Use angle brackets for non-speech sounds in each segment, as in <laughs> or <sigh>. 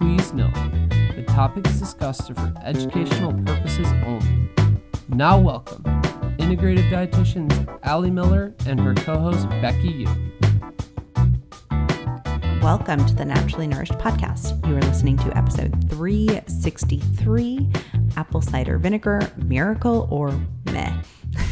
Please note, the topics discussed are for educational purposes only. Now, welcome integrative dietitians Ali Miller and her co host Becky Yu. Welcome to the Naturally Nourished podcast. You are listening to episode 363 Apple Cider Vinegar Miracle or Meh.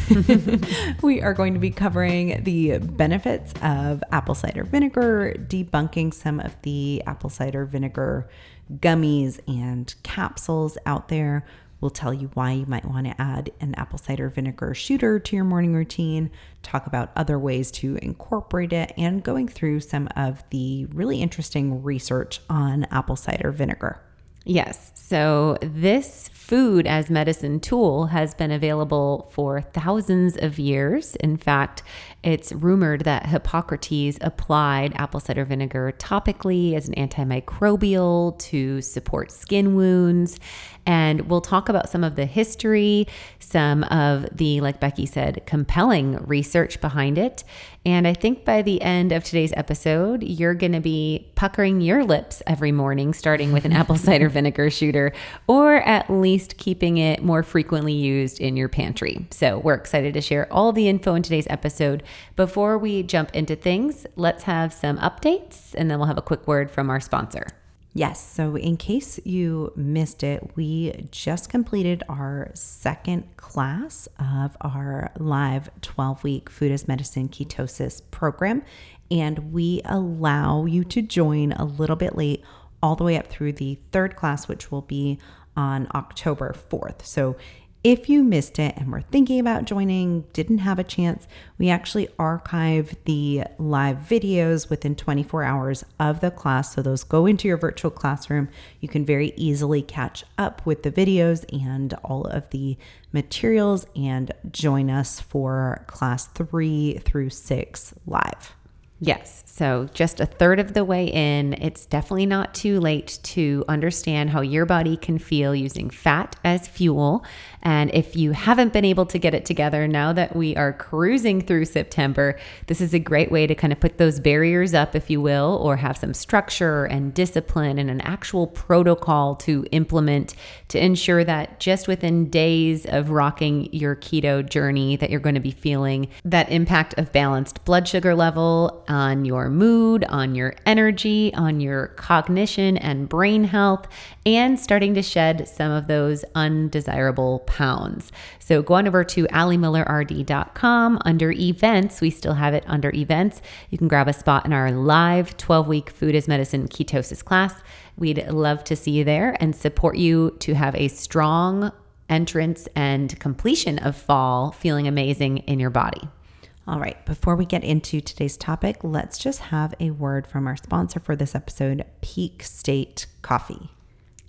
<laughs> we are going to be covering the benefits of apple cider vinegar, debunking some of the apple cider vinegar gummies and capsules out there. We'll tell you why you might want to add an apple cider vinegar shooter to your morning routine, talk about other ways to incorporate it, and going through some of the really interesting research on apple cider vinegar. Yes. So, this food as medicine tool has been available for thousands of years. In fact, it's rumored that Hippocrates applied apple cider vinegar topically as an antimicrobial to support skin wounds. And we'll talk about some of the history, some of the, like Becky said, compelling research behind it. And I think by the end of today's episode, you're going to be puckering your lips every morning, starting with an apple <laughs> cider vinegar shooter, or at least keeping it more frequently used in your pantry. So we're excited to share all the info in today's episode. Before we jump into things, let's have some updates and then we'll have a quick word from our sponsor. Yes. So, in case you missed it, we just completed our second class of our live 12 week food as medicine ketosis program. And we allow you to join a little bit late, all the way up through the third class, which will be on October 4th. So, if you missed it and were thinking about joining, didn't have a chance, we actually archive the live videos within 24 hours of the class. So those go into your virtual classroom. You can very easily catch up with the videos and all of the materials and join us for class three through six live. Yes. So, just a third of the way in, it's definitely not too late to understand how your body can feel using fat as fuel. And if you haven't been able to get it together now that we are cruising through September, this is a great way to kind of put those barriers up, if you will, or have some structure and discipline and an actual protocol to implement to ensure that just within days of rocking your keto journey, that you're going to be feeling that impact of balanced blood sugar level on your mood, on your energy, on your cognition and brain health, and starting to shed some of those undesirable pounds. So go on over to alimillerrd.com under events. We still have it under events. You can grab a spot in our live 12 week food as medicine ketosis class. We'd love to see you there and support you to have a strong entrance and completion of fall feeling amazing in your body. All right, before we get into today's topic, let's just have a word from our sponsor for this episode, Peak State Coffee.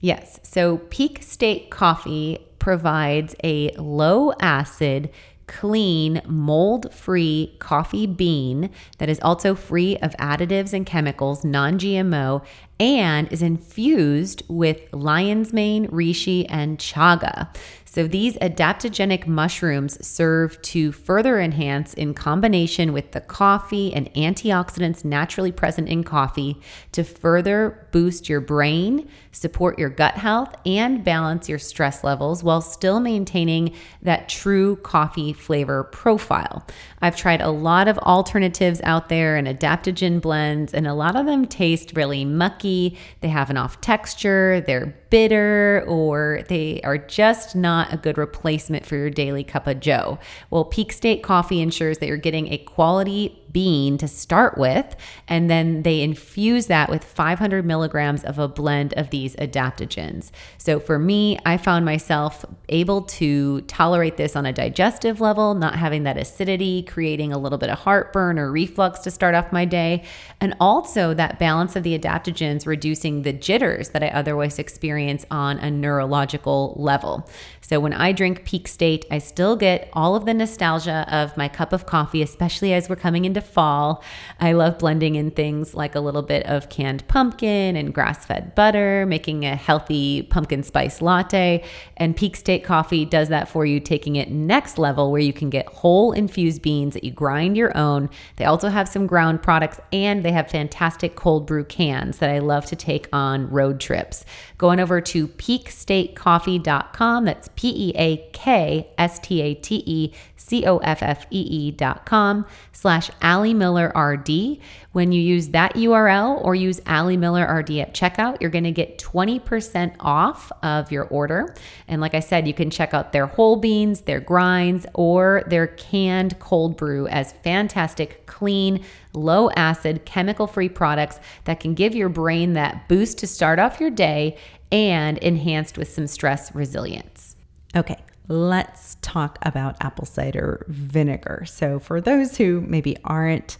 Yes, so Peak State Coffee provides a low acid, clean, mold free coffee bean that is also free of additives and chemicals, non GMO, and is infused with lion's mane, reishi, and chaga. So these adaptogenic mushrooms serve to further enhance, in combination with the coffee and antioxidants naturally present in coffee, to further boost your brain, support your gut health, and balance your stress levels while still maintaining that true coffee flavor profile. I've tried a lot of alternatives out there and adaptogen blends, and a lot of them taste really mucky. They have an off texture, they're bitter, or they are just not a good replacement for your daily cup of joe. Well, Peak State Coffee ensures that you're getting a quality bean to start with, and then they infuse that with 500 milligrams of a blend of these adaptogens. So for me, I found myself able to tolerate this on a digestive level, not having that acidity, creating a little bit of heartburn or reflux to start off my day, and also that balance of the adaptogens reducing the jitters that I otherwise experience on a neurological level. So when I drink Peak State, I still get all of the nostalgia of my cup of coffee, especially as we're coming into fall. I love blending in things like a little bit of canned pumpkin and grass fed butter, making a healthy pumpkin spice latte. And Peak State Coffee does that for you, taking it next level where you can get whole infused beans that you grind your own. They also have some ground products and they have fantastic cold brew cans that I love to take on road trips. Going over to peakstatecoffee.com, that's P E A K S T A T E C O F F E E dot com slash Ali Miller RD. When you use that URL or use Ali Miller RD at checkout, you're going to get 20% off of your order. And like I said, you can check out their whole beans, their grinds, or their canned cold brew as fantastic, clean, low acid, chemical free products that can give your brain that boost to start off your day and enhanced with some stress resilience. Okay, let's talk about apple cider vinegar. So, for those who maybe aren't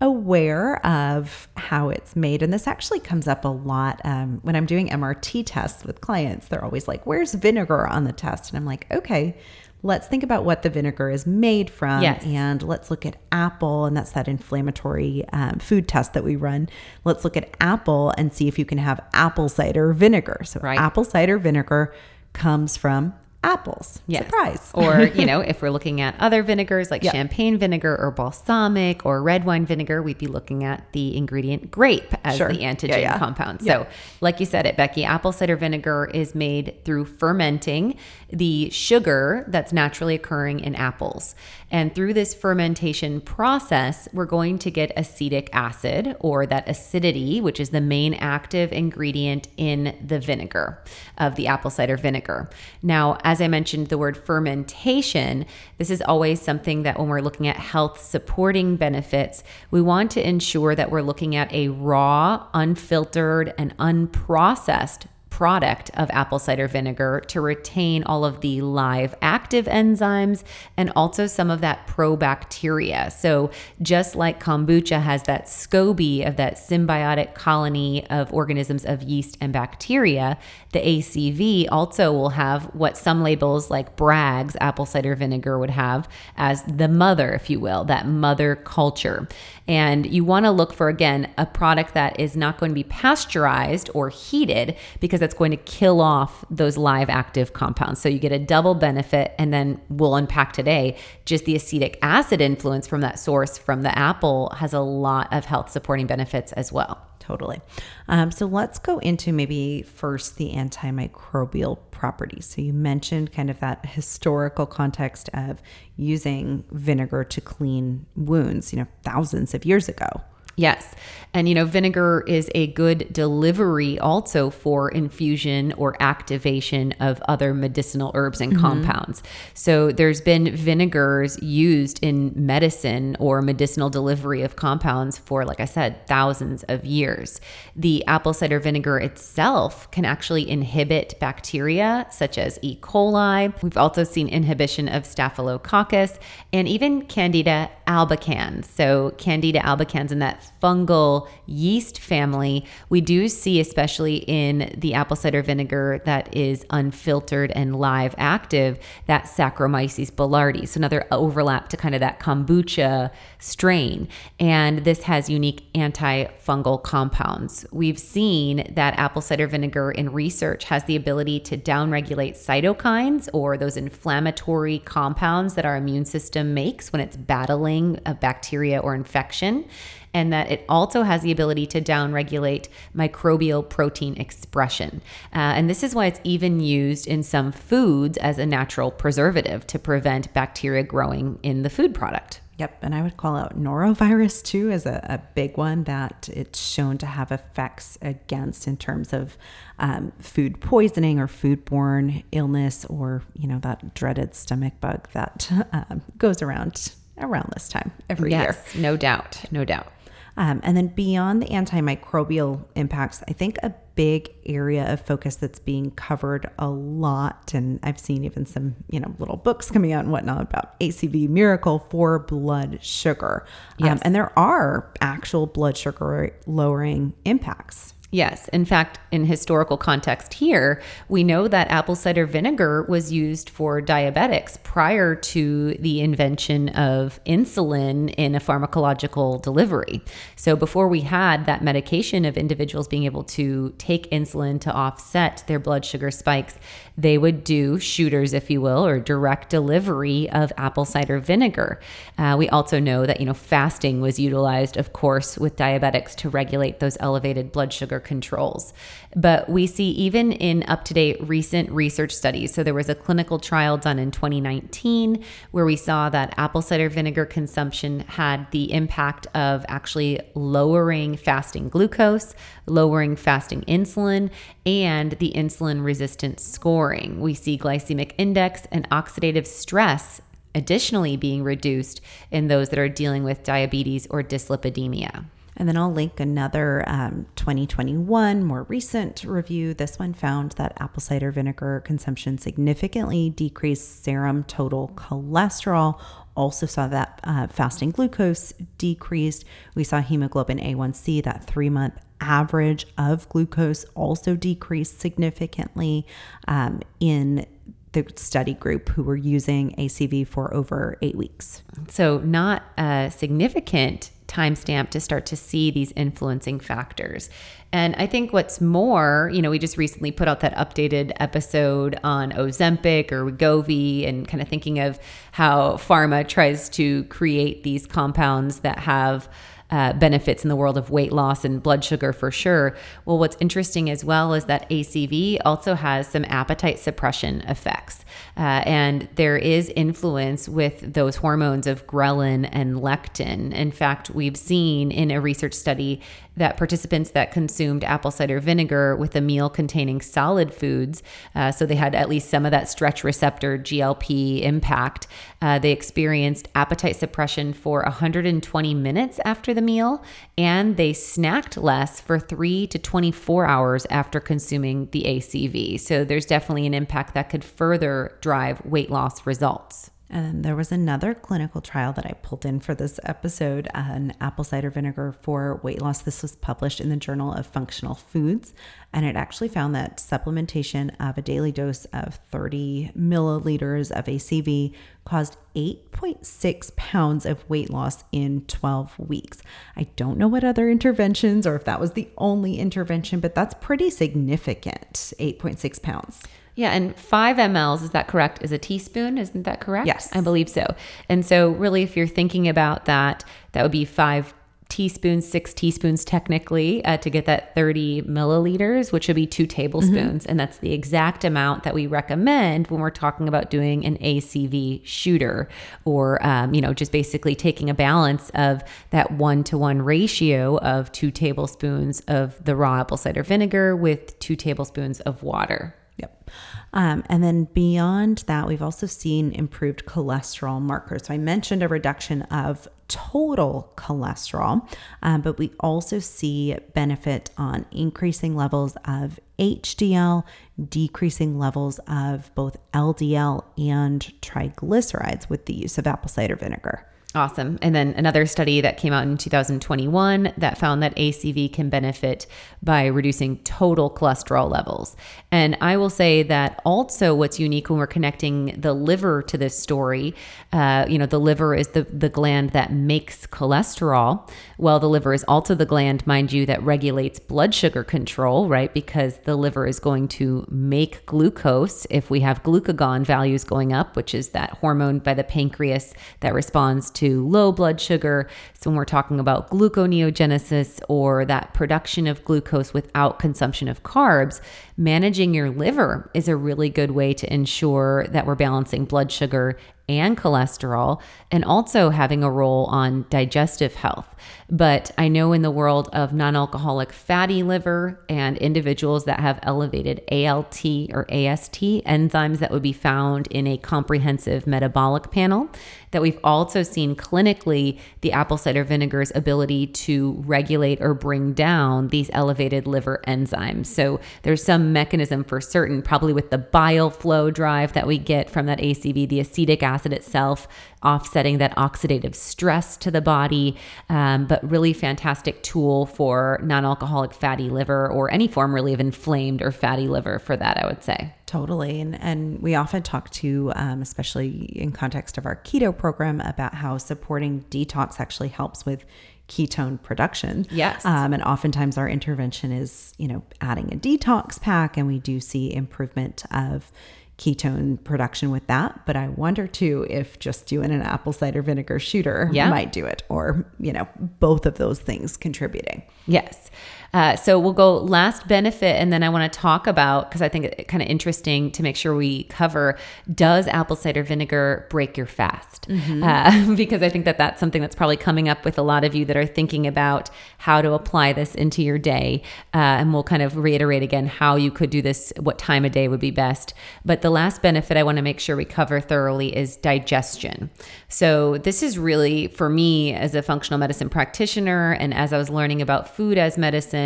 aware of how it's made, and this actually comes up a lot um, when I'm doing MRT tests with clients, they're always like, Where's vinegar on the test? And I'm like, Okay, let's think about what the vinegar is made from yes. and let's look at apple and that's that inflammatory um, food test that we run let's look at apple and see if you can have apple cider vinegar so right. apple cider vinegar comes from apples. Yes. Surprise. or, <laughs> you know, if we're looking at other vinegars like yep. champagne vinegar or balsamic or red wine vinegar, we'd be looking at the ingredient grape as sure. the antigen yeah, yeah. compound. Yeah. So, like you said it, Becky, apple cider vinegar is made through fermenting the sugar that's naturally occurring in apples. And through this fermentation process, we're going to get acetic acid or that acidity, which is the main active ingredient in the vinegar of the apple cider vinegar. Now, as I mentioned, the word fermentation, this is always something that when we're looking at health supporting benefits, we want to ensure that we're looking at a raw, unfiltered, and unprocessed product of apple cider vinegar to retain all of the live active enzymes and also some of that probacteria. So, just like kombucha has that SCOBY of that symbiotic colony of organisms of yeast and bacteria, the ACV also will have what some labels like Bragg's apple cider vinegar would have as the mother, if you will, that mother culture. And you want to look for, again, a product that is not going to be pasteurized or heated because that's going to kill off those live active compounds. So you get a double benefit. And then we'll unpack today just the acetic acid influence from that source from the apple has a lot of health supporting benefits as well. Totally. Um, so let's go into maybe first the antimicrobial properties. So you mentioned kind of that historical context of using vinegar to clean wounds, you know, thousands of years ago. Yes. And, you know, vinegar is a good delivery also for infusion or activation of other medicinal herbs and mm-hmm. compounds. So there's been vinegars used in medicine or medicinal delivery of compounds for, like I said, thousands of years. The apple cider vinegar itself can actually inhibit bacteria such as E. coli. We've also seen inhibition of Staphylococcus and even Candida albicans. So, Candida albicans in that fungal yeast family, we do see, especially in the apple cider vinegar that is unfiltered and live active, that Saccharomyces boulardii. So, another overlap to kind of that kombucha strain. And this has unique antifungal compounds. We've seen that apple cider vinegar in research has the ability to downregulate cytokines or those inflammatory compounds that our immune system makes when it's battling a bacteria or infection and that it also has the ability to downregulate microbial protein expression. Uh, and this is why it's even used in some foods as a natural preservative to prevent bacteria growing in the food product. Yep, and I would call out norovirus too as a, a big one that it's shown to have effects against in terms of um, food poisoning or foodborne illness or, you know, that dreaded stomach bug that <laughs> um, goes around around this time every yes, year. no doubt, no doubt. Um, and then beyond the antimicrobial impacts, I think a big area of focus that's being covered a lot, and I've seen even some, you know, little books coming out and whatnot about ACV miracle for blood sugar. Um, and there are actual blood sugar lowering impacts. Yes. In fact, in historical context here, we know that apple cider vinegar was used for diabetics prior to the invention of insulin in a pharmacological delivery. So before we had that medication of individuals being able to take insulin to offset their blood sugar spikes, they would do shooters, if you will, or direct delivery of apple cider vinegar. Uh, we also know that, you know, fasting was utilized, of course, with diabetics to regulate those elevated blood sugar controls. But we see even in up to date recent research studies. So there was a clinical trial done in 2019 where we saw that apple cider vinegar consumption had the impact of actually lowering fasting glucose, lowering fasting insulin, and the insulin resistance scoring. We see glycemic index and oxidative stress additionally being reduced in those that are dealing with diabetes or dyslipidemia. And then I'll link another um, 2021 more recent review. This one found that apple cider vinegar consumption significantly decreased serum total cholesterol. Also saw that uh, fasting glucose decreased. We saw hemoglobin A1C, that three month average of glucose, also decreased significantly um, in the study group who were using ACV for over eight weeks. So, not a significant timestamp to start to see these influencing factors. And I think what's more, you know, we just recently put out that updated episode on Ozempic or Wegovy and kind of thinking of how pharma tries to create these compounds that have uh, benefits in the world of weight loss and blood sugar for sure. Well, what's interesting as well is that ACV also has some appetite suppression effects. Uh, and there is influence with those hormones of ghrelin and leptin. In fact, we've seen in a research study that participants that consumed apple cider vinegar with a meal containing solid foods, uh, so they had at least some of that stretch receptor GLP impact, uh, they experienced appetite suppression for 120 minutes after the meal, and they snacked less for three to 24 hours after consuming the ACV. So there's definitely an impact that could further drive weight loss results. And there was another clinical trial that I pulled in for this episode an apple cider vinegar for weight loss. This was published in the Journal of Functional Foods. And it actually found that supplementation of a daily dose of 30 milliliters of ACV caused 8.6 pounds of weight loss in 12 weeks. I don't know what other interventions or if that was the only intervention, but that's pretty significant 8.6 pounds. Yeah, and five mLs, is that correct? Is a teaspoon, isn't that correct? Yes. I believe so. And so, really, if you're thinking about that, that would be five teaspoons, six teaspoons technically, uh, to get that 30 milliliters, which would be two tablespoons. And that's the exact amount that we recommend when we're talking about doing an ACV shooter or, um, you know, just basically taking a balance of that one to one ratio of two tablespoons of the raw apple cider vinegar with two tablespoons of water. Yep. Um, and then beyond that, we've also seen improved cholesterol markers. So I mentioned a reduction of total cholesterol, um, but we also see benefit on increasing levels of HDL, decreasing levels of both LDL and triglycerides with the use of apple cider vinegar. Awesome. And then another study that came out in 2021 that found that ACV can benefit by reducing total cholesterol levels. And I will say that also what's unique when we're connecting the liver to this story, uh, you know, the liver is the, the gland that makes cholesterol. Well, the liver is also the gland, mind you, that regulates blood sugar control, right? Because the liver is going to make glucose if we have glucagon values going up, which is that hormone by the pancreas that responds to to low blood sugar. So, when we're talking about gluconeogenesis or that production of glucose without consumption of carbs, managing your liver is a really good way to ensure that we're balancing blood sugar and cholesterol, and also having a role on digestive health. But I know in the world of non alcoholic fatty liver and individuals that have elevated ALT or AST enzymes that would be found in a comprehensive metabolic panel, that we've also seen clinically the apple cider vinegar's ability to regulate or bring down these elevated liver enzymes. So there's some mechanism for certain, probably with the bile flow drive that we get from that ACV, the acetic acid itself offsetting that oxidative stress to the body, um, but really fantastic tool for non alcoholic fatty liver or any form really of inflamed or fatty liver for that, I would say. Totally. And, and we often talk to, um, especially in context of our keto program, about how supporting detox actually helps with ketone production. Yes. Um, and oftentimes our intervention is, you know, adding a detox pack, and we do see improvement of ketone production with that. But I wonder too if just doing an apple cider vinegar shooter Yeah. might do it, or, you know, both of those things contributing. Yes. Uh, so we'll go last benefit, and then I want to talk about because I think it's kind of interesting to make sure we cover: Does apple cider vinegar break your fast? Uh, <laughs> because I think that that's something that's probably coming up with a lot of you that are thinking about how to apply this into your day. Uh, and we'll kind of reiterate again how you could do this, what time of day would be best. But the last benefit I want to make sure we cover thoroughly is digestion. So this is really for me as a functional medicine practitioner, and as I was learning about food as medicine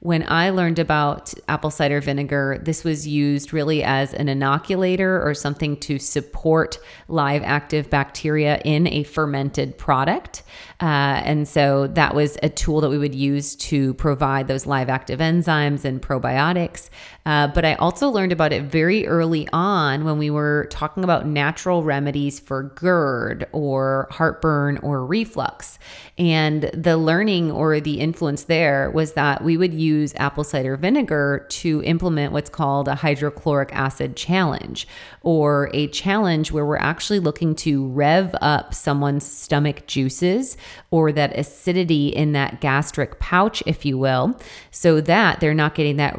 when I learned about apple cider vinegar, this was used really as an inoculator or something to support live active bacteria in a fermented product. Uh, and so that was a tool that we would use to provide those live active enzymes and probiotics. Uh, but I also learned about it very early on when we were talking about natural remedies for GERD or heartburn or reflux. And the learning or the influence there was that we would use apple cider vinegar to implement what's called a hydrochloric acid challenge or a challenge where we're actually looking to rev up someone's stomach juices or that acidity in that gastric pouch, if you will, so that they're not getting that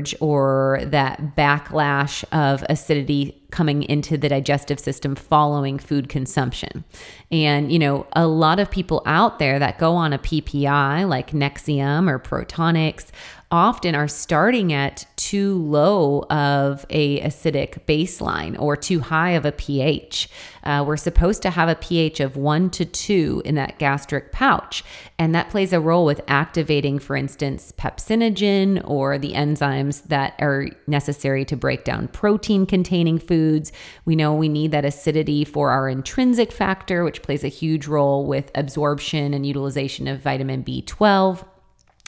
regurge or that backlash of acidity coming into the digestive system following food consumption. And, you know, a lot of people out there that go on a PPI like Nexium or Protonix often are starting at too low of a acidic baseline or too high of a pH. Uh, we're supposed to have a pH of one to two in that gastric pouch, and that plays a role with activating, for instance, pepsinogen or the enzymes that are necessary to break down protein-containing foods. We know we need that acidity for our intrinsic factor, which plays a huge role with absorption and utilization of vitamin B12.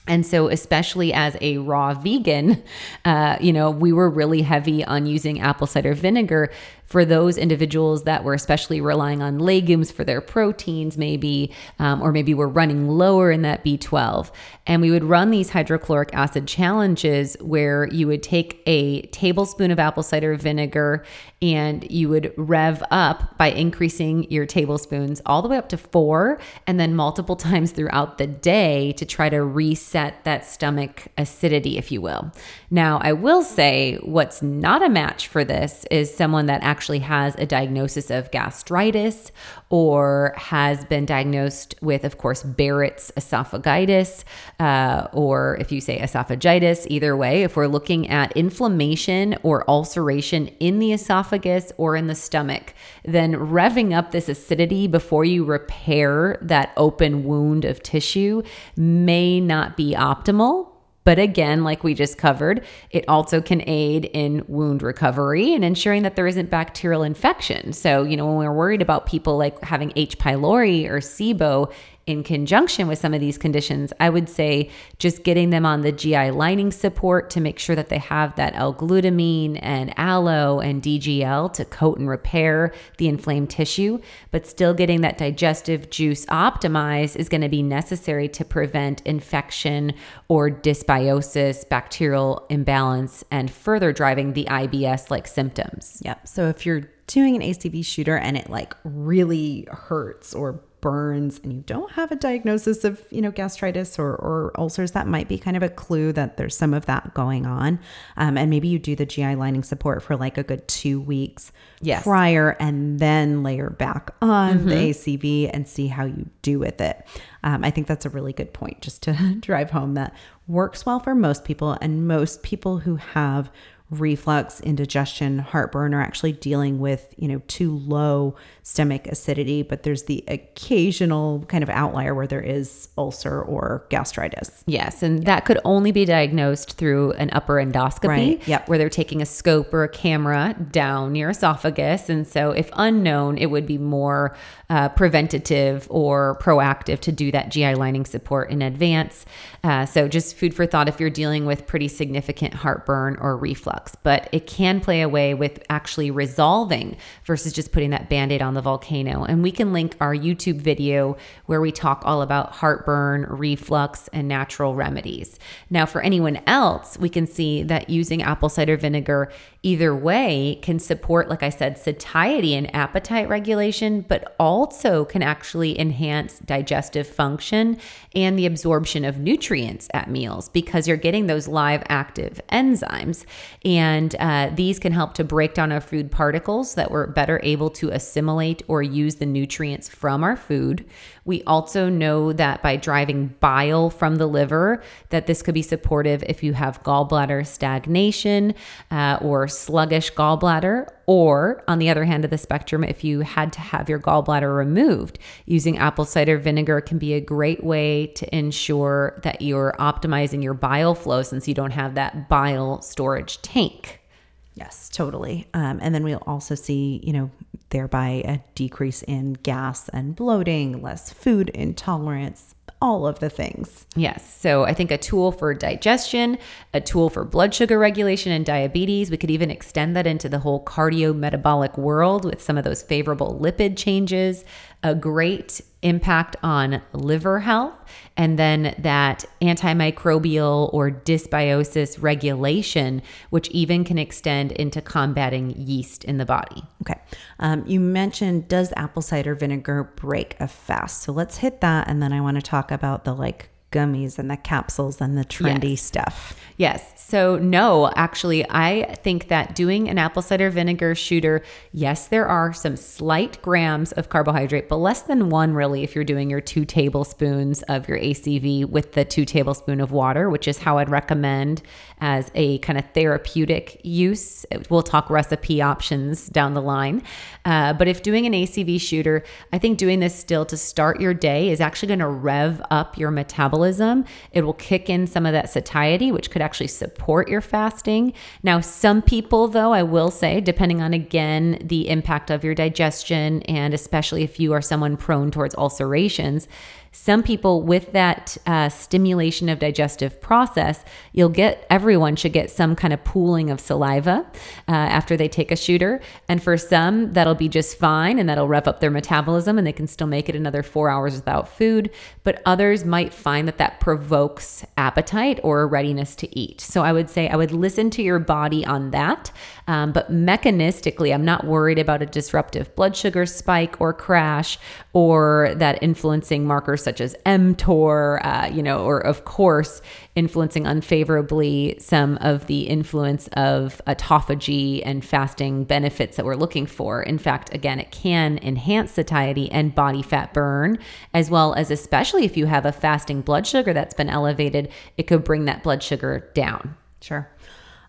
And so, especially as a raw vegan, <laughs> uh, you know, we were really heavy on using apple cider vinegar for those individuals that were especially relying on legumes for their proteins, maybe, um, or maybe we're running lower in that B12. And we would run these hydrochloric acid challenges where you would take a tablespoon of apple cider vinegar and you would rev up by increasing your tablespoons all the way up to four, and then multiple <laughs> times throughout the day to try to reset that stomach acidity, if you will. Now, I will say what's not a match for this is someone that actually has a diagnosis of gastritis or has been diagnosed with, of course, Barrett's esophagitis, uh, or if you say esophagitis, either way, if we're looking at inflammation or ulceration in the esophagus or in the stomach, then revving up this acidity before you repair that open wound of tissue may not be optimal. But again, like we just covered, it also can aid in wound recovery and ensuring that there isn't bacterial infection. So, you know, when we're worried about people like having H. pylori or SIBO in conjunction with some of these conditions, I would say just getting them on the GI lining support to make sure that they have that L-glutamine and aloe and DGL to coat and repair the inflamed tissue, but still getting that digestive juice optimized is going to be necessary to prevent infection or dysbiosis, bacterial imbalance, and further driving the IBS like symptoms. Yep. So if you're doing an ACV shooter and it like really hurts or burns and you don't have a diagnosis of, you know, gastritis or, or ulcers, that might be kind of a clue that there's some of that going on. Um, and maybe you do the GI lining support for like a good two weeks Yes. prior and then layer back on the ACV and see how you do with it. Um, I think that's a really good point just to <laughs> drive home that works well for most people. And most people who have reflux, indigestion, heartburn are actually dealing with, you know, too low stomach acidity, but there's the occasional kind of outlier where there is ulcer or gastritis. Yes, and that could only be diagnosed through an upper endoscopy, Right, yep. where they're taking a scope or a camera down your esophagus. And so, if unknown, it would be more uh, preventative or proactive to do that GI lining support in advance. Uh, so, just food for thought if you're dealing with pretty significant heartburn or reflux, but it can play a way with actually resolving versus just putting that band aid on the volcano. And we can link our YouTube video where we talk all about heartburn, reflux, and natural remedies. Now, for anyone else, we can see that using apple cider vinegar either way can support, like I said, satiety and appetite regulation, but also can actually enhance digestive function and the absorption of nutrients at meals because you're getting those live active enzymes. And uh, these can help to break down our food particles that we're better able to assimilate or use the nutrients from our food. We also know that by driving bile from the liver, that this could be supportive if you have gallbladder stagnation uh, or sluggish gallbladder, or on the other hand of the spectrum, if you had to have your gallbladder removed, using apple cider vinegar can be a great way to ensure that you're optimizing your bile flow since you don't have that bile storage tank. Yes, totally. Um, and then we'll also see, you know, thereby a decrease in gas and bloating, less food intolerance, all of the things. Yes. So I think a tool for digestion, a tool for blood sugar regulation and diabetes. We could even extend that into the whole cardiometabolic world with some of those favorable lipid changes, a great impact on liver health, and then that antimicrobial or dysbiosis regulation, which even can extend into combating yeast in the body. Okay. Um, you mentioned does apple cider vinegar break a fast? So let's hit that. And then I want to talk about the like gummies and the capsules and the trendy Yes. stuff. Yes. So, no, actually, I think that doing an apple cider vinegar shooter, yes, there are some slight grams of carbohydrate, but less than one really if you're doing your two tablespoons of your ACV with the two tablespoon of water, which is how I'd recommend as a kind of therapeutic use. We'll talk recipe options down the line. Uh, but if doing an ACV shooter, I think doing this still to start your day is actually going to rev up your metabolism. It will kick in some of that satiety, which could actually support your fasting. Now, some people, though, I will say, depending on again the impact of your digestion, and especially if you are someone prone towards ulcerations, some people with that uh, stimulation of digestive process, you'll get everyone should get some kind of pooling of saliva uh, after they take a shooter. And for some, that'll be just fine and that'll rev up their metabolism and they can still make it another four hours without food. But others might find that that provokes appetite or a readiness to eat. So I would say I would listen to your body on that. Um, but mechanistically, I'm not worried about a disruptive blood sugar spike or crash or that influencing markers such as mTOR, uh, you know, or of course, influencing unfavorably some of the influence of autophagy and fasting benefits that we're looking for. In fact, again, it can enhance satiety and body fat burn, as well as, especially if you have a fasting blood sugar that's been elevated, it could bring that blood sugar down. Sure.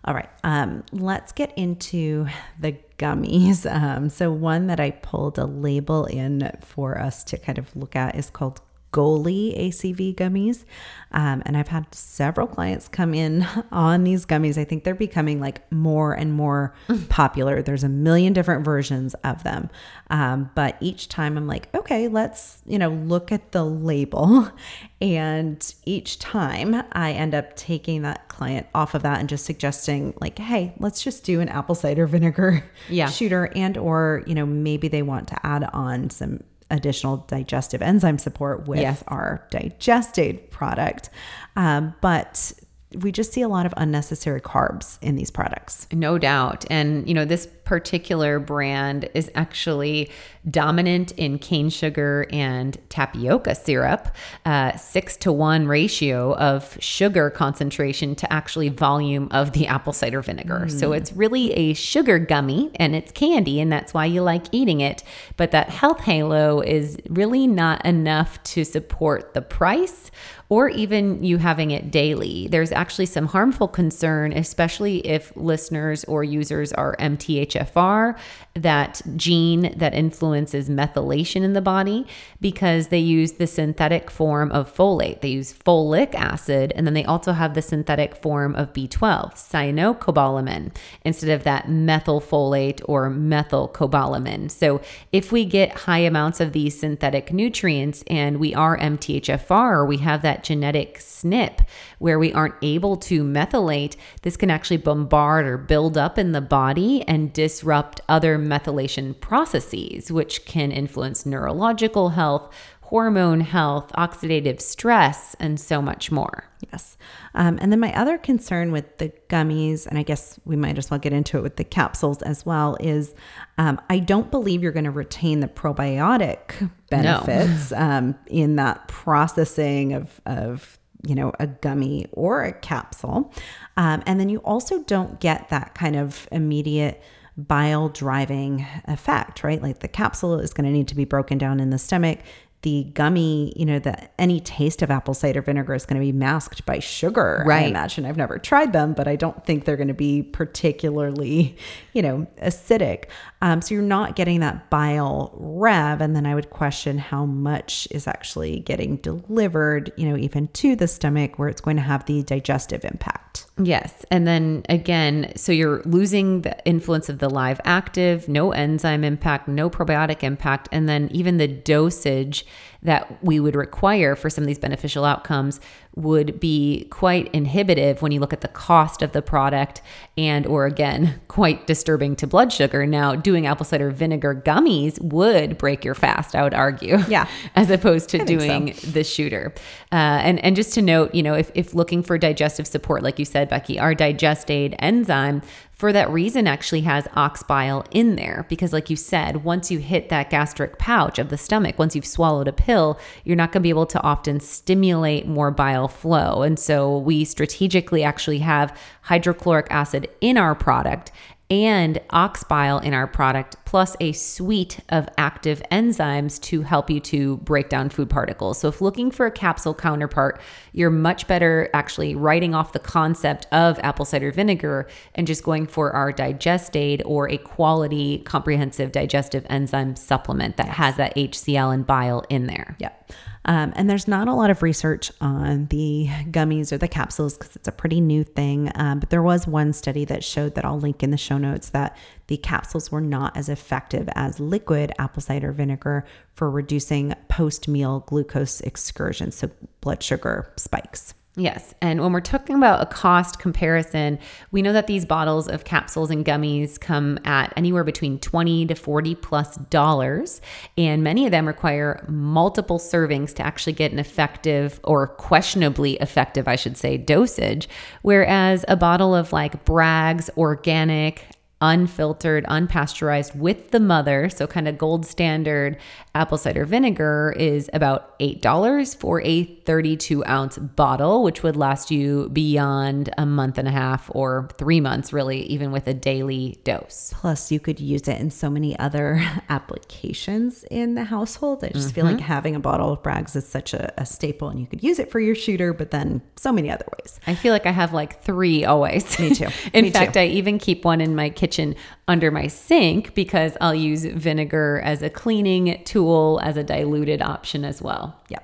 All right. Um, let's get into the gummies. <laughs> Um, so, one that I pulled a label in for us to kind of look at is called Goli ACV gummies. Um, and I've had several clients come in <laughs> on these gummies. I think they're becoming like more and more popular. There's a million different versions of them. Um, but each time I'm like, okay, let's, you know, look at the label. <laughs> And each time I end up taking that client off of that and just suggesting like, hey, let's just do an apple cider vinegar Yeah. <laughs> shooter and or, you know, maybe they want to add on some additional digestive enzyme support with Yes. our digest aid product. Um, but we just see a lot of unnecessary carbs in these products. No doubt. And, you know, this particular brand is actually dominant in cane sugar and tapioca syrup, uh, six to one ratio of sugar concentration to actually volume of the apple cider vinegar. Mm. So it's really a sugar gummy and it's candy, and that's why you like eating it. But that health halo is really not enough to support the price or even you having it daily. There's actually some harmful concern, especially if listeners or users are MTHFR, that gene that influences methylation in the body, because they use the synthetic form of folate. They use folic acid, and then they also have the synthetic form of B12, cyanocobalamin, instead of that methylfolate or methylcobalamin. So if we get high amounts of these synthetic nutrients and we are MTHFR, we have that genetic SNP where we aren't able to methylate, this can actually bombard or build up in the body and disrupt other methylation processes, which can influence neurological health, hormone health, oxidative stress, and so much more. Yes. Um, and then my other concern with the gummies, and I guess we might as well get into it with the capsules as well, is um, I don't believe you're going to retain the probiotic benefits no. um, in that processing of, of you know, a gummy or a capsule. Um, and then you also don't get that kind of immediate bile driving effect, right? Like the capsule is going to need to be broken down in the stomach the gummy, you know, that any taste of apple cider vinegar is going to be masked by sugar. Right. I imagine I've never tried them, but I don't think they're going to be particularly, you know, acidic. Um, so you're not getting that bile rev. And then I would question how much is actually getting delivered, you know, even to the stomach where it's going to have the digestive impact. Yes. And then again, so you're losing the influence of the live active, no enzyme impact, no probiotic impact. And then even the dosage that we would require for some of these beneficial outcomes would be quite inhibitive when you look at the cost of the product and or again <laughs> quite disturbing to blood sugar. Now doing apple cider vinegar gummies would break your fast i would argue yeah. <laughs> as opposed to doing so. the shooter. Uh, and and just to note you know if, if looking for digestive support like you said becky our digest aid enzyme for that reason actually has ox bile in there because like you said once you hit that gastric pouch of the stomach once you've swallowed a pill you're not going to be able to often stimulate more bile flow. And so we strategically actually have hydrochloric acid in our product and ox bile in our product, plus a suite of active enzymes to help you to break down food particles. So, if looking for a capsule counterpart, you're much better actually writing off the concept of apple cider vinegar and just going for our digest aid or a quality comprehensive digestive enzyme supplement that has that HCl and bile in there. Yep. Um, and there's not a lot of research on the gummies or the capsules because it's a pretty new thing. Um, but there was one study that showed that I'll link in the show notes that the capsules were not as effective as liquid apple cider vinegar for reducing post meal glucose excursions, so blood sugar spikes. Yes. And when we're talking about a cost comparison, we know that these bottles of capsules and gummies come at anywhere between 20 to 40 plus dollars. And many of them require multiple servings to actually get an effective or questionably effective, I should say, dosage. Whereas a bottle of like Bragg's organic unfiltered, unpasteurized with the mother. So, kind of gold standard apple cider vinegar is about $8 for a 32 ounce bottle, which would last you beyond a month and a half or three months, really, even with a daily dose. Plus, you could use it in so many other <laughs> applications in the household. I just mm-hmm. feel like mm-hmm. having a bottle of Bragg's is such a, a, staple, and you could use it for your shooter, but then so many other ways. I feel like I have like three always. Me too. <laughs> in Me fact, too. I even keep one in my kitchen kitchen under my sink because I'll use vinegar as a cleaning tool as a diluted option as well. Yeah.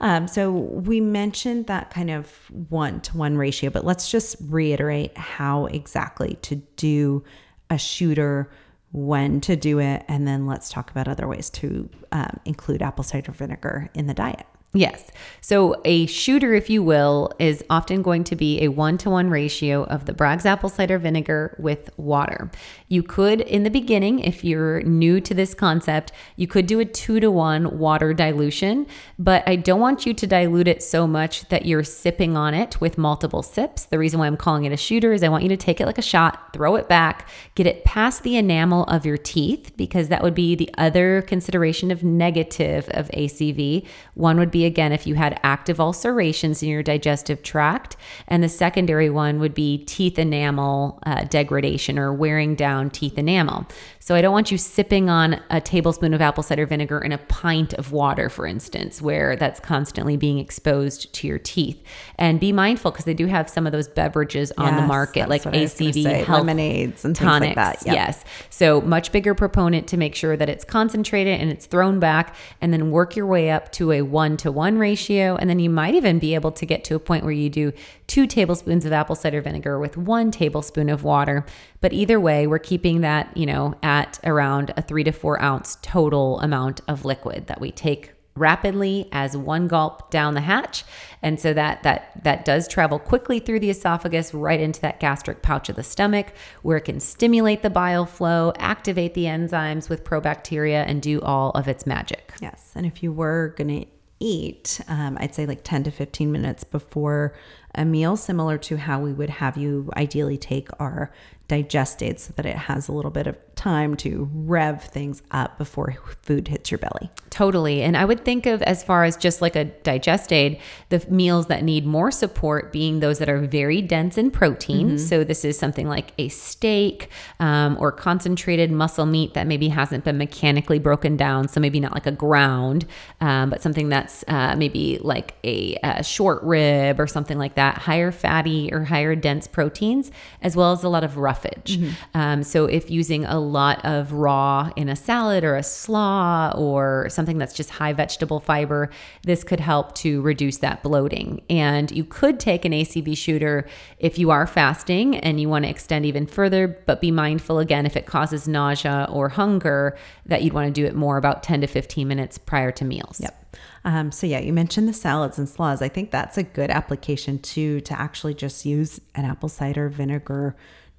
Um, so we mentioned that kind of one to one ratio, but let's just reiterate how exactly to do a shooter, when to do it, and then let's talk about other ways to um, include apple cider vinegar in the diet. Yes. So a shooter, if you will, is often going to be a one to one ratio of the Bragg's apple cider vinegar with water. You could, in the beginning, if you're new to this concept, you could do a two to one water dilution, but I don't want you to dilute it so much that you're sipping on it with multiple sips. The reason why I'm calling it a shooter is I want you to take it like a shot, throw it back, get it past the enamel of your teeth, because that would be the other consideration of negative of ACV. One would be again, if you had active ulcerations in your digestive tract. And the secondary one would be teeth enamel uh, degradation or wearing down teeth enamel. So I don't want you sipping on a tablespoon of apple cider vinegar in a pint of water, for instance, where that's constantly being exposed to your teeth. And be mindful because they do have some of those beverages on the market, like what I was gonna ACV say, health lemonades and tonics. like that. Yep. Yes. So much bigger proponent to make sure that it's concentrated and it's thrown back, and then work your way up to a one to one ratio. And then you might even be able to get to a point where you do two tablespoons of apple cider vinegar with one tablespoon of water. But either way, we're keeping that, you know, at around a three to four ounce total amount of liquid that we take rapidly as one gulp down the hatch and so that that that does travel quickly through the esophagus right into that gastric pouch of the stomach where it can stimulate the bile flow activate the enzymes with probacteria and do all of its magic Yes. And if you were going to eat, um, I'd say like 10 to 15 minutes before a meal, similar to how we would have you ideally take our digest aid so that it has a little bit of time to rev things up before food hits your belly. Totally. And I would think of as far as just like a digest aid, the meals that need more support being those that are very dense in protein. So this is something like a steak um, or concentrated muscle meat that maybe hasn't been mechanically broken down. So maybe not like a ground, um, but something that's uh, maybe like a, a short rib or something like that, higher fatty or higher dense proteins, as well as a lot of roughage. Um, so if using a lot of raw in a salad or a slaw or something that's just high vegetable fiber, this could help to reduce that bloating. And you could take an ACV shooter if you are fasting and you want to extend even further, but be mindful again if it causes nausea or hunger that you'd want to do it more about 10 to 15 minutes prior to meals. Yep. Um, so yeah, you mentioned the salads and slaws. I think that's a good application too to actually just use an apple cider vinegar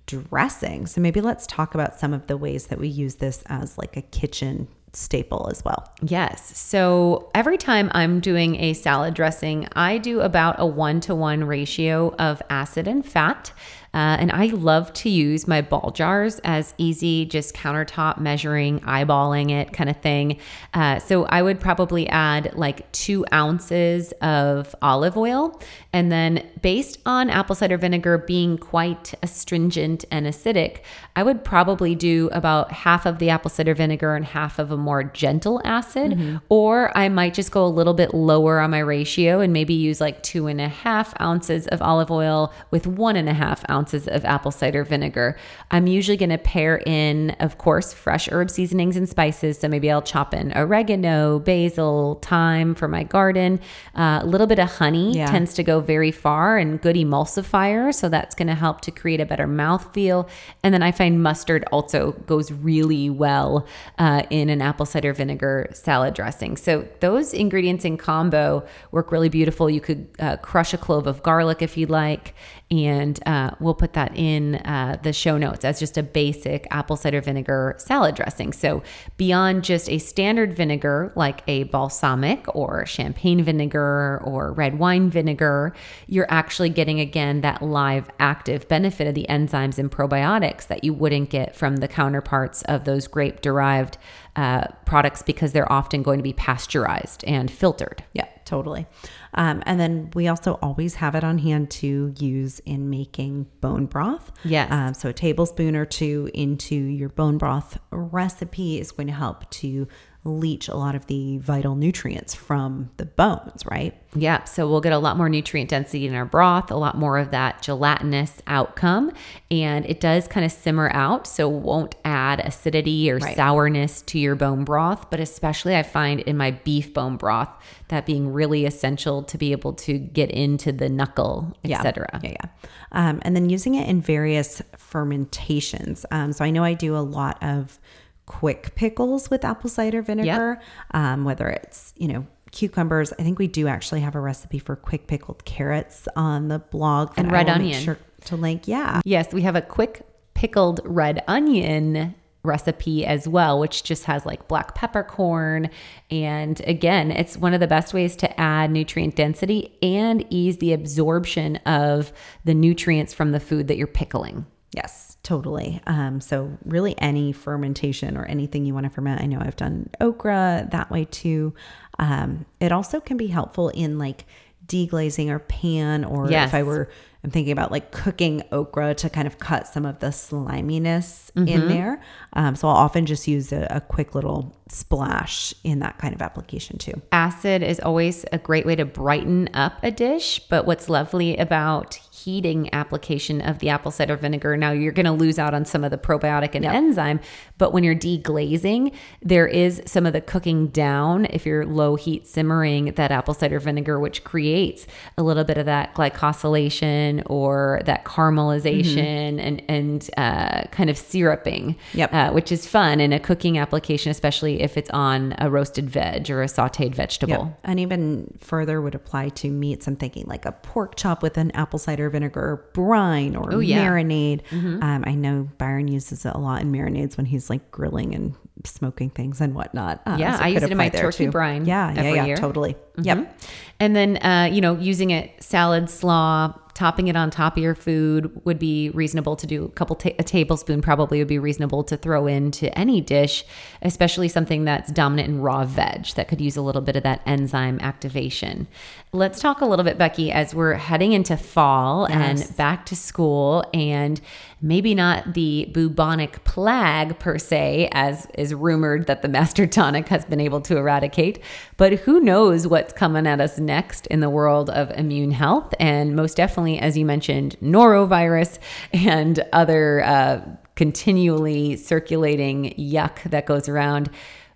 dressing. So maybe let's talk about some of the ways that we use this as like a kitchen staple as well. Yes. So every time I'm doing a salad dressing, I do about a one to one ratio of acid and fat. Uh, and I love to use my ball jars as easy, just countertop measuring, eyeballing it kind of thing. Uh, so I would probably add like two ounces of olive oil. And then, based on apple cider vinegar being quite astringent and acidic, I would probably do about half of the apple cider vinegar and half of a more gentle acid. Or I might just go a little bit lower on my ratio and maybe use like two and a half ounces of olive oil with one and a half ounces of apple cider vinegar. I'm usually going to pair in, of course, fresh herb seasonings and spices. So maybe I'll chop in oregano, basil, thyme for my garden. Uh, a little bit of honey Yeah. tends to go very far and good emulsifier. So that's going to help to create a better mouthfeel. And then I find mustard also goes really well uh, in an apple cider vinegar salad dressing. So those ingredients in combo work really beautiful. You could uh, crush a clove of garlic if you'd like. And uh, we'll put that in uh, the show notes as just a basic apple cider vinegar salad dressing. So, beyond just a standard vinegar like a balsamic or champagne vinegar or red wine vinegar, you're actually getting again that live active benefit of the enzymes and probiotics that you wouldn't get from the counterparts of those grape derived uh, products because they're often going to be pasteurized and filtered. Yeah, totally. Um, and then we also always have it on hand to use in making bone broth. Yes. Um, so a tablespoon or two into your bone broth recipe is going to help to leach a lot of the vital nutrients from the bones, right? Yeah, so we'll get a lot more nutrient density in our broth, a lot more of that gelatinous outcome, and it does kind of simmer out, so won't add acidity or Right. sourness to your bone broth. But especially, I find in my beef bone broth that being really essential to be able to get into the knuckle, Yeah. etc. Yeah, yeah. Um, and then using it in various fermentations. Um, so I know I do a lot of quick pickles with apple cider vinegar, um, whether it's, you know, cucumbers. I think we do actually have a recipe for quick pickled carrots on the blog And red onion. Sure to link. Yeah. Yes, we have a quick pickled red onion recipe as well, which just has like black peppercorn. And again, it's one of the best ways to add nutrient density and ease the absorption of the nutrients from the food that you're pickling. Yes, totally. Um, so really any fermentation or anything you want to ferment. I know I've done okra that way too. Um, it also can be helpful in like deglazing or pan or Yes. if I were I'm thinking about like cooking okra to kind of cut some of the sliminess Mm-hmm. in there. Um, so I'll often just use a, a quick little splash in that kind of application too. Acid is always a great way to brighten up a dish, but what's lovely about heating application of the apple cider vinegar, now you're going to lose out on some of the probiotic and enzyme, but when you're deglazing, there is some of the cooking down if you're low heat simmering that apple cider vinegar, which creates a little bit of that glycosylation or that caramelization and, and uh, kind of syruping, Yep. uh, which is fun in a cooking application, especially if it's on a roasted veg or a sauteed vegetable. Yep. And even further would apply to meats. I'm thinking like a pork chop with an apple cider vinegar brine or Oh, yeah. marinade. Um, I know Byron uses it a lot in marinades when he's like grilling and smoking things and whatnot. Um, Yeah, so I use it in my turkey too. brine Yeah, yeah, yeah, year. Mm-hmm. totally. Yep. And then, uh, you know, using it salad slaw, topping it on top of your food would be reasonable to do. A couple, ta- a tablespoon probably would be reasonable to throw into any dish, especially something that's dominant in raw veg that could use a little bit of that enzyme activation. Let's talk a little bit, Becky, as we're heading into fall Yes. and back to school and maybe not the bubonic plague per se, as is rumored that the Master Tonic has been able to eradicate. But who knows what's coming at us next in the world of immune health? And most definitely, as you mentioned, norovirus and other uh, continually circulating yuck that goes around.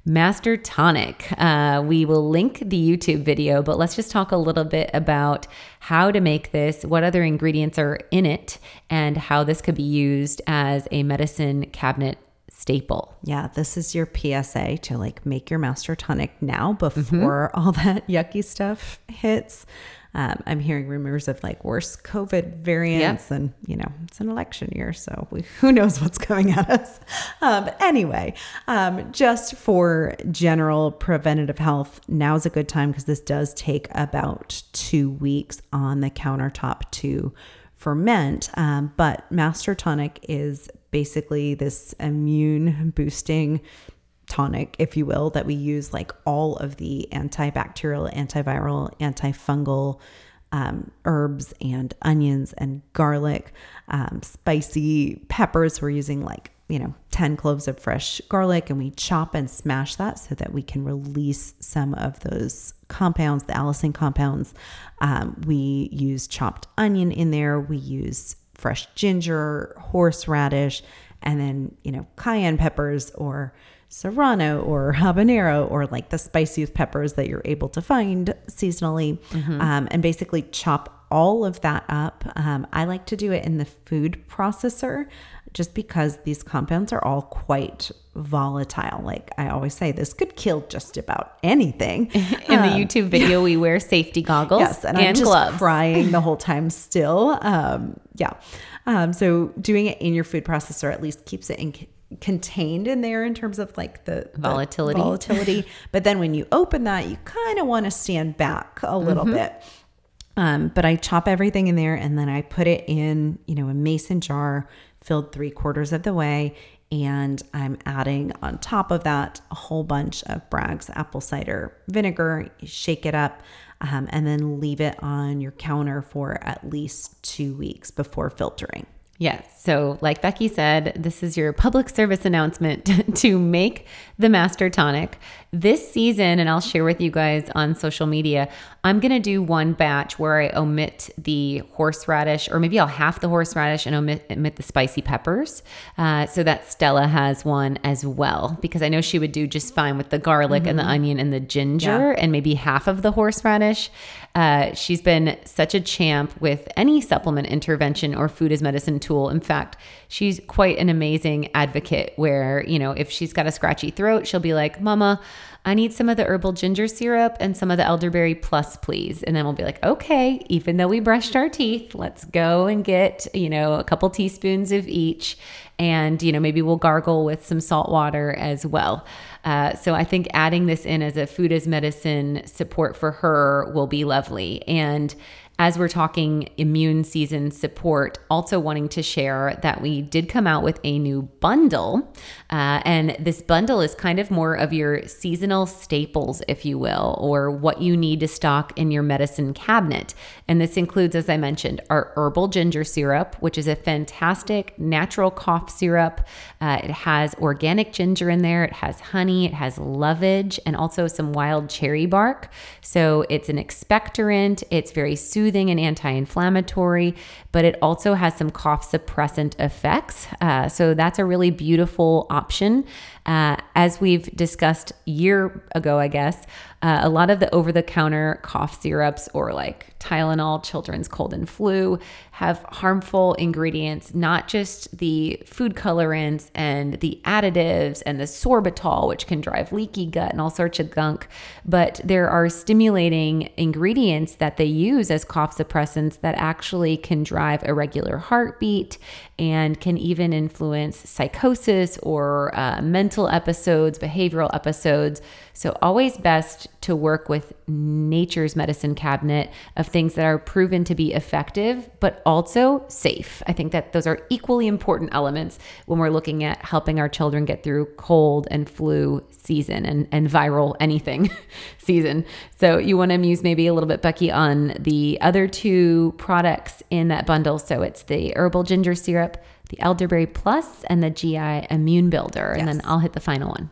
Master Tonic. Uh, we will link the YouTube video, but let's just talk a little bit about how to make this, what other ingredients are in it, and how this could be used as a medicine cabinet staple. Yeah, this is your PSA to like make your master tonic now before all that yucky stuff hits. Um, I'm hearing rumors of like worse COVID variants, and you know it's an election year, so we, who knows what's coming at us. Um, anyway, um, just for general preventative health, now is a good time because this does take about two weeks on the countertop to ferment. Um, but Master Tonic is basically this immune boosting tonic, if you will, that we use like all of the antibacterial, antiviral, antifungal um, herbs and onions and garlic, um, spicy peppers. We're using like, you know, 10 cloves of fresh garlic and we chop and smash that so that we can release some of those compounds, the allicin compounds. Um, we use chopped onion in there. We use fresh ginger, horseradish, and then, you know, cayenne peppers or serrano or habanero or like the spiciest peppers that you're able to find seasonally. Um, and basically chop all of that up. Um, I like to do it in the food processor just because these compounds are all quite volatile. Like I always say, this could kill just about anything. <laughs> In the YouTube video, we wear safety goggles Yes, and, and, I'm just gloves. crying the <laughs> whole time still. Um, yeah. Um, so doing it in your food processor at least keeps it in, contained in there in terms of like the, the Volatility. volatility. <laughs> but then when you open that, you kind of want to stand back a little Mm-hmm. bit. Um, but I chop everything in there and then I put it in, you know, a mason jar filled three quarters of the way. And I'm adding on top of that a whole bunch of Bragg's apple cider vinegar. Shake it up um, and then leave it on your counter for at least two weeks before filtering. Yes. So, like Becky said, this is your public service announcement <laughs> to make the Master Tonic this season. And I'll share with you guys on social media. I'm going to do one batch where I omit the horseradish, or maybe I'll half the horseradish and omit, omit the spicy peppers uh, so that Stella has one as well. Because I know she would do just fine with the garlic and the onion and the ginger and maybe half of the horseradish. Uh, she's been such a champ with any supplement intervention or food as medicine tool. In fact, she's quite an amazing advocate where, you know, if she's got a scratchy throat, she'll be like, Mama, I need some of the herbal ginger syrup and some of the elderberry plus, please. And then we'll be like, okay, even though we brushed our teeth, let's go and get, you know, a couple teaspoons of each. And, you know, maybe we'll gargle with some salt water as well. Uh, so I think adding this in as a food as medicine support for her will be lovely. And as we're talking immune season support, also wanting to share that we did come out with a new bundle. Uh, and this bundle is kind of more of your seasonal staples, if you will, or what you need to stock in your medicine cabinet. And this includes, as I mentioned, our herbal ginger syrup, which is a fantastic natural cough syrup. Uh, it has organic ginger in there, it has honey, it has lovage, and also some wild cherry bark. So it's an expectorant, it's very soothing soothing and anti inflammatory, but it also has some cough suppressant effects. Uh, so that's a really beautiful option. Uh, as we've discussed year ago, I guess, uh, a lot of the over the counter cough syrups or like Tylenol, children's cold and flu have harmful ingredients, not just the food colorants and the additives and the sorbitol, which can drive leaky gut and all sorts of gunk, but there are stimulating ingredients that they use as cough suppressants that actually can drive irregular heartbeat and can even influence psychosis or uh, mental episodes, behavioral episodes. So, always best to work with nature's medicine cabinet of things that are proven to be effective, but also safe. I think that those are equally important elements when we're looking at helping our children get through cold and flu season and, and viral anything <laughs> season. So, you want to muse maybe a little bit, Becky, on the other two products in that bundle. So, it's the herbal ginger syrup, the elderberry plus, and the GI immune builder. And yes. then I'll hit the final one.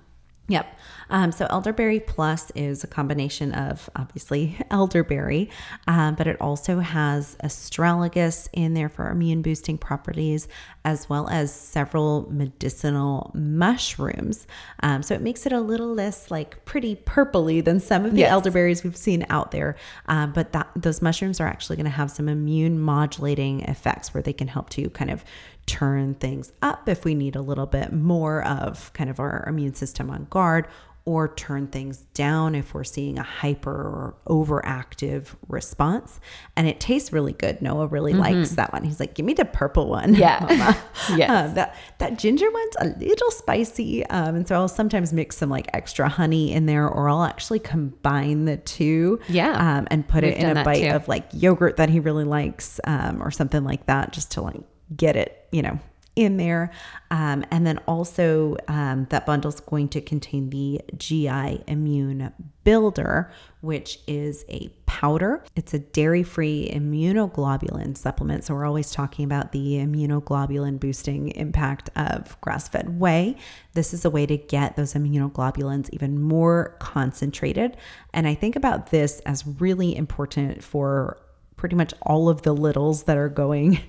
Yep. Um, so elderberry plus is a combination of obviously <laughs> elderberry, um, but it also has astragalus in there for immune boosting properties, as well as several medicinal mushrooms. Um, so it makes it a little less like pretty purpley than some of the yes. elderberries we've seen out there. Uh, but that those mushrooms are actually going to have some immune modulating effects where they can help to kind of turn things up if we need a little bit more of kind of our immune system on guard or turn things down if we're seeing a hyper or overactive response. And it tastes really good. Noah really mm-hmm. likes that one. He's like, "Give me the purple one." Yeah, <laughs> <laughs> yeah. Uh, that that ginger one's a little spicy, um, and so I'll sometimes mix some like extra honey in there, or I'll actually combine the two. Yeah, um, and put We've it in a bite too. of like yogurt that he really likes, um, or something like that, just to like get it, you know, in there. Um, and then also, um, that bundle is going to contain the GI Immune Builder, which is a powder. It's a dairy free immunoglobulin supplement. So, we're always talking about the immunoglobulin boosting impact of grass fed whey. This is a way to get those immunoglobulins even more concentrated. And I think about this as really important for pretty much all of the littles that are going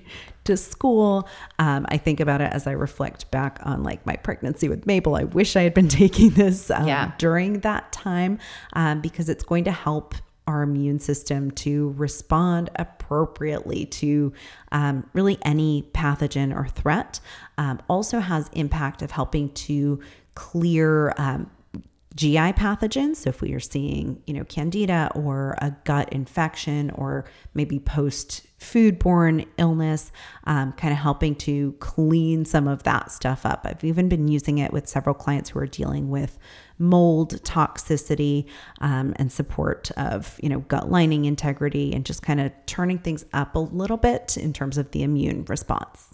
to school. Um, I think about it as I reflect back on like my pregnancy with Mabel. I wish I had been <laughs> taking this um, yeah. during that time um, because it's going to help our immune system to respond appropriately to um, really any pathogen or threat. Um, also has impact of helping to clear um, GI pathogens. So if we are seeing, you know, candida or a gut infection or maybe post foodborne illness, um, kind of helping to clean some of that stuff up. I've even been using it with several clients who are dealing with mold toxicity um, and support of, you know, gut lining integrity and just kind of turning things up a little bit in terms of the immune response.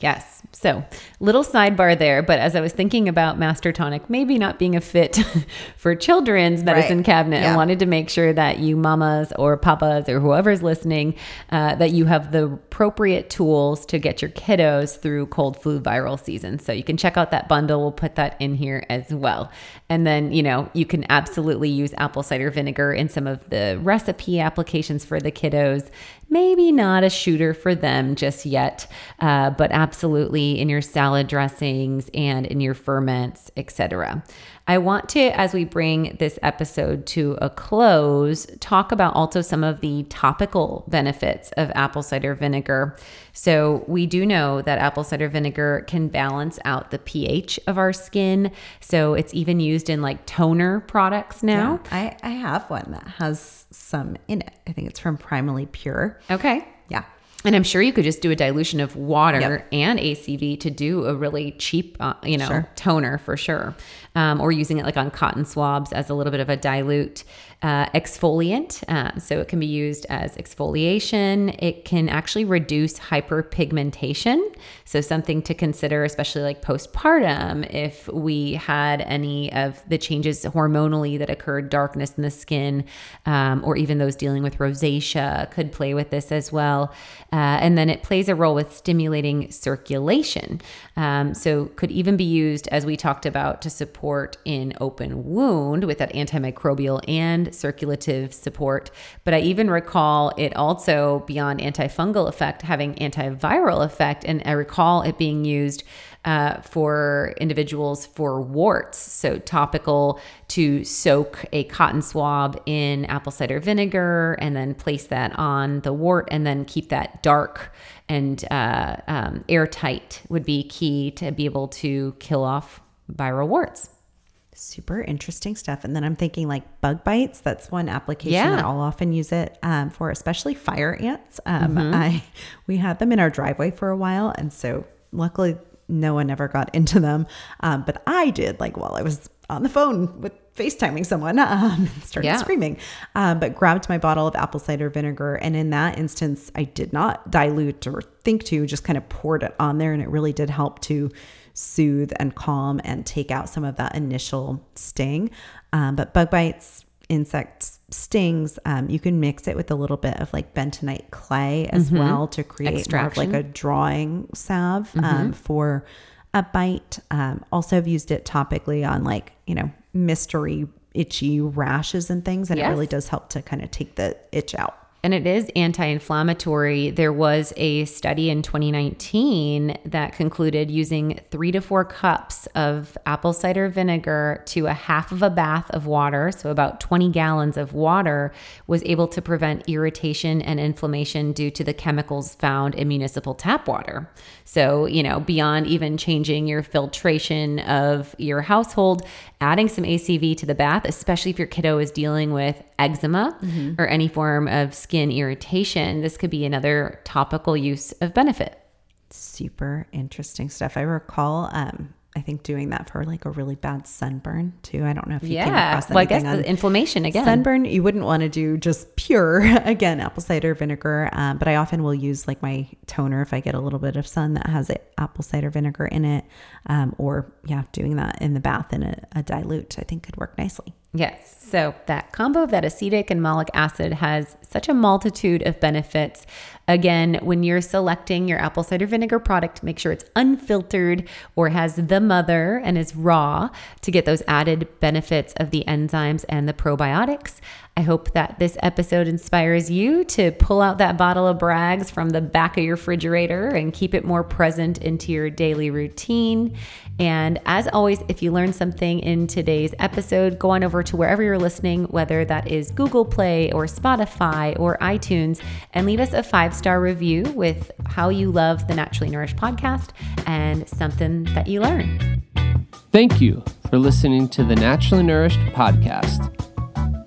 Yes. So, little sidebar there, but as I was thinking about Master Tonic maybe not being a fit <laughs> for children's medicine right. cabinet, yeah. I wanted to make sure that you mamas or papas or whoever's listening, uh, that you have the appropriate tools to get your kiddos through cold flu viral season. So, you can check out that bundle. We'll put that in here as well. And then, you know, you can absolutely use apple cider vinegar in some of the recipe applications for the kiddos maybe not a shooter for them just yet, uh, but absolutely in your salad dressings and in your ferments, etc. I want to, as we bring this episode to a close, talk about also some of the topical benefits of apple cider vinegar. So, we do know that apple cider vinegar can balance out the pH of our skin. So, it's even used in like toner products now. Yeah, I, I have one that has some in it. I think it's from Primally Pure. Okay. Yeah. And I'm sure you could just do a dilution of water Yep. and ACV to do a really cheap, uh, you know, Sure. toner for sure. Um, or using it like on cotton swabs as a little bit of a dilute uh, exfoliant. Uh, so it can be used as exfoliation. It can actually reduce hyperpigmentation. So something to consider, especially like postpartum, if we had any of the changes hormonally that occurred, darkness in the skin, um, or even those dealing with rosacea could play with this as well. Uh, and then it plays a role with stimulating circulation. Um, so could even be used, as we talked about, to support in open wound with that antimicrobial and circulative support. But I even recall it also beyond antifungal effect having antiviral effect, and I recall it being used uh, for individuals for warts. So, topical to soak a cotton swab in apple cider vinegar and then place that on the wart and then keep that dark and uh, um, airtight would be key to be able to kill off viral warts. Super interesting stuff. And then I'm thinking like bug bites. That's one application Yeah. that I'll often use it um, for, especially fire ants. Um, Mm-hmm. I we had them in our driveway for a while, and so luckily no one ever got into them. Um, but I did like while I was on the phone with FaceTiming someone, um, and started Yeah. screaming. Um, but grabbed my bottle of apple cider vinegar, and in that instance, I did not dilute or think to, just kind of poured it on there, and it really did help to soothe and calm and take out some of that initial sting. Um, but bug bites, insects, stings, um, you can mix it with a little bit of like bentonite clay as well to create more of like a drawing salve um, for a bite. Um, also, have used it topically on like, you know, mystery itchy rashes and things. And it really does help to kind of take the itch out. And it is anti inflammatory. There was a study in 2019 that concluded using three to four cups of apple cider vinegar to a half of a bath of water, so about 20 gallons of water, was able to prevent irritation and inflammation due to the chemicals found in municipal tap water. So, you know, beyond even changing your filtration of your household, adding some ACV to the bath, especially if your kiddo is dealing with eczema or any form of skin irritation, this could be another topical use of benefit. Super interesting stuff. I recall, um, I think doing that for like a really bad sunburn too. I don't know if you came Yeah. across Well, I guess anything on the inflammation again. Sunburn, you wouldn't want to do just pure, <laughs> again, apple cider vinegar. Um, but I often will use like my toner if I get a little bit of sun that has apple cider vinegar in it. Um, or, yeah, doing that in the bath in a, a dilute, I think could work nicely. Yes. So that combo of that acetic and malic acid has such a multitude of benefits. Again, when you're selecting your apple cider vinegar product, make sure it's unfiltered or has the mother and is raw to get those added benefits of the enzymes and the probiotics. I hope that this episode inspires you to pull out that bottle of Bragg's from the back of your refrigerator and keep it more present into your daily routine. And as always, if you learned something in today's episode, go on over to wherever you're listening, whether that is Google Play or Spotify or iTunes, and leave us a five star review with how you love the Naturally Nourished podcast and something that you learned. Thank you for listening to the Naturally Nourished podcast.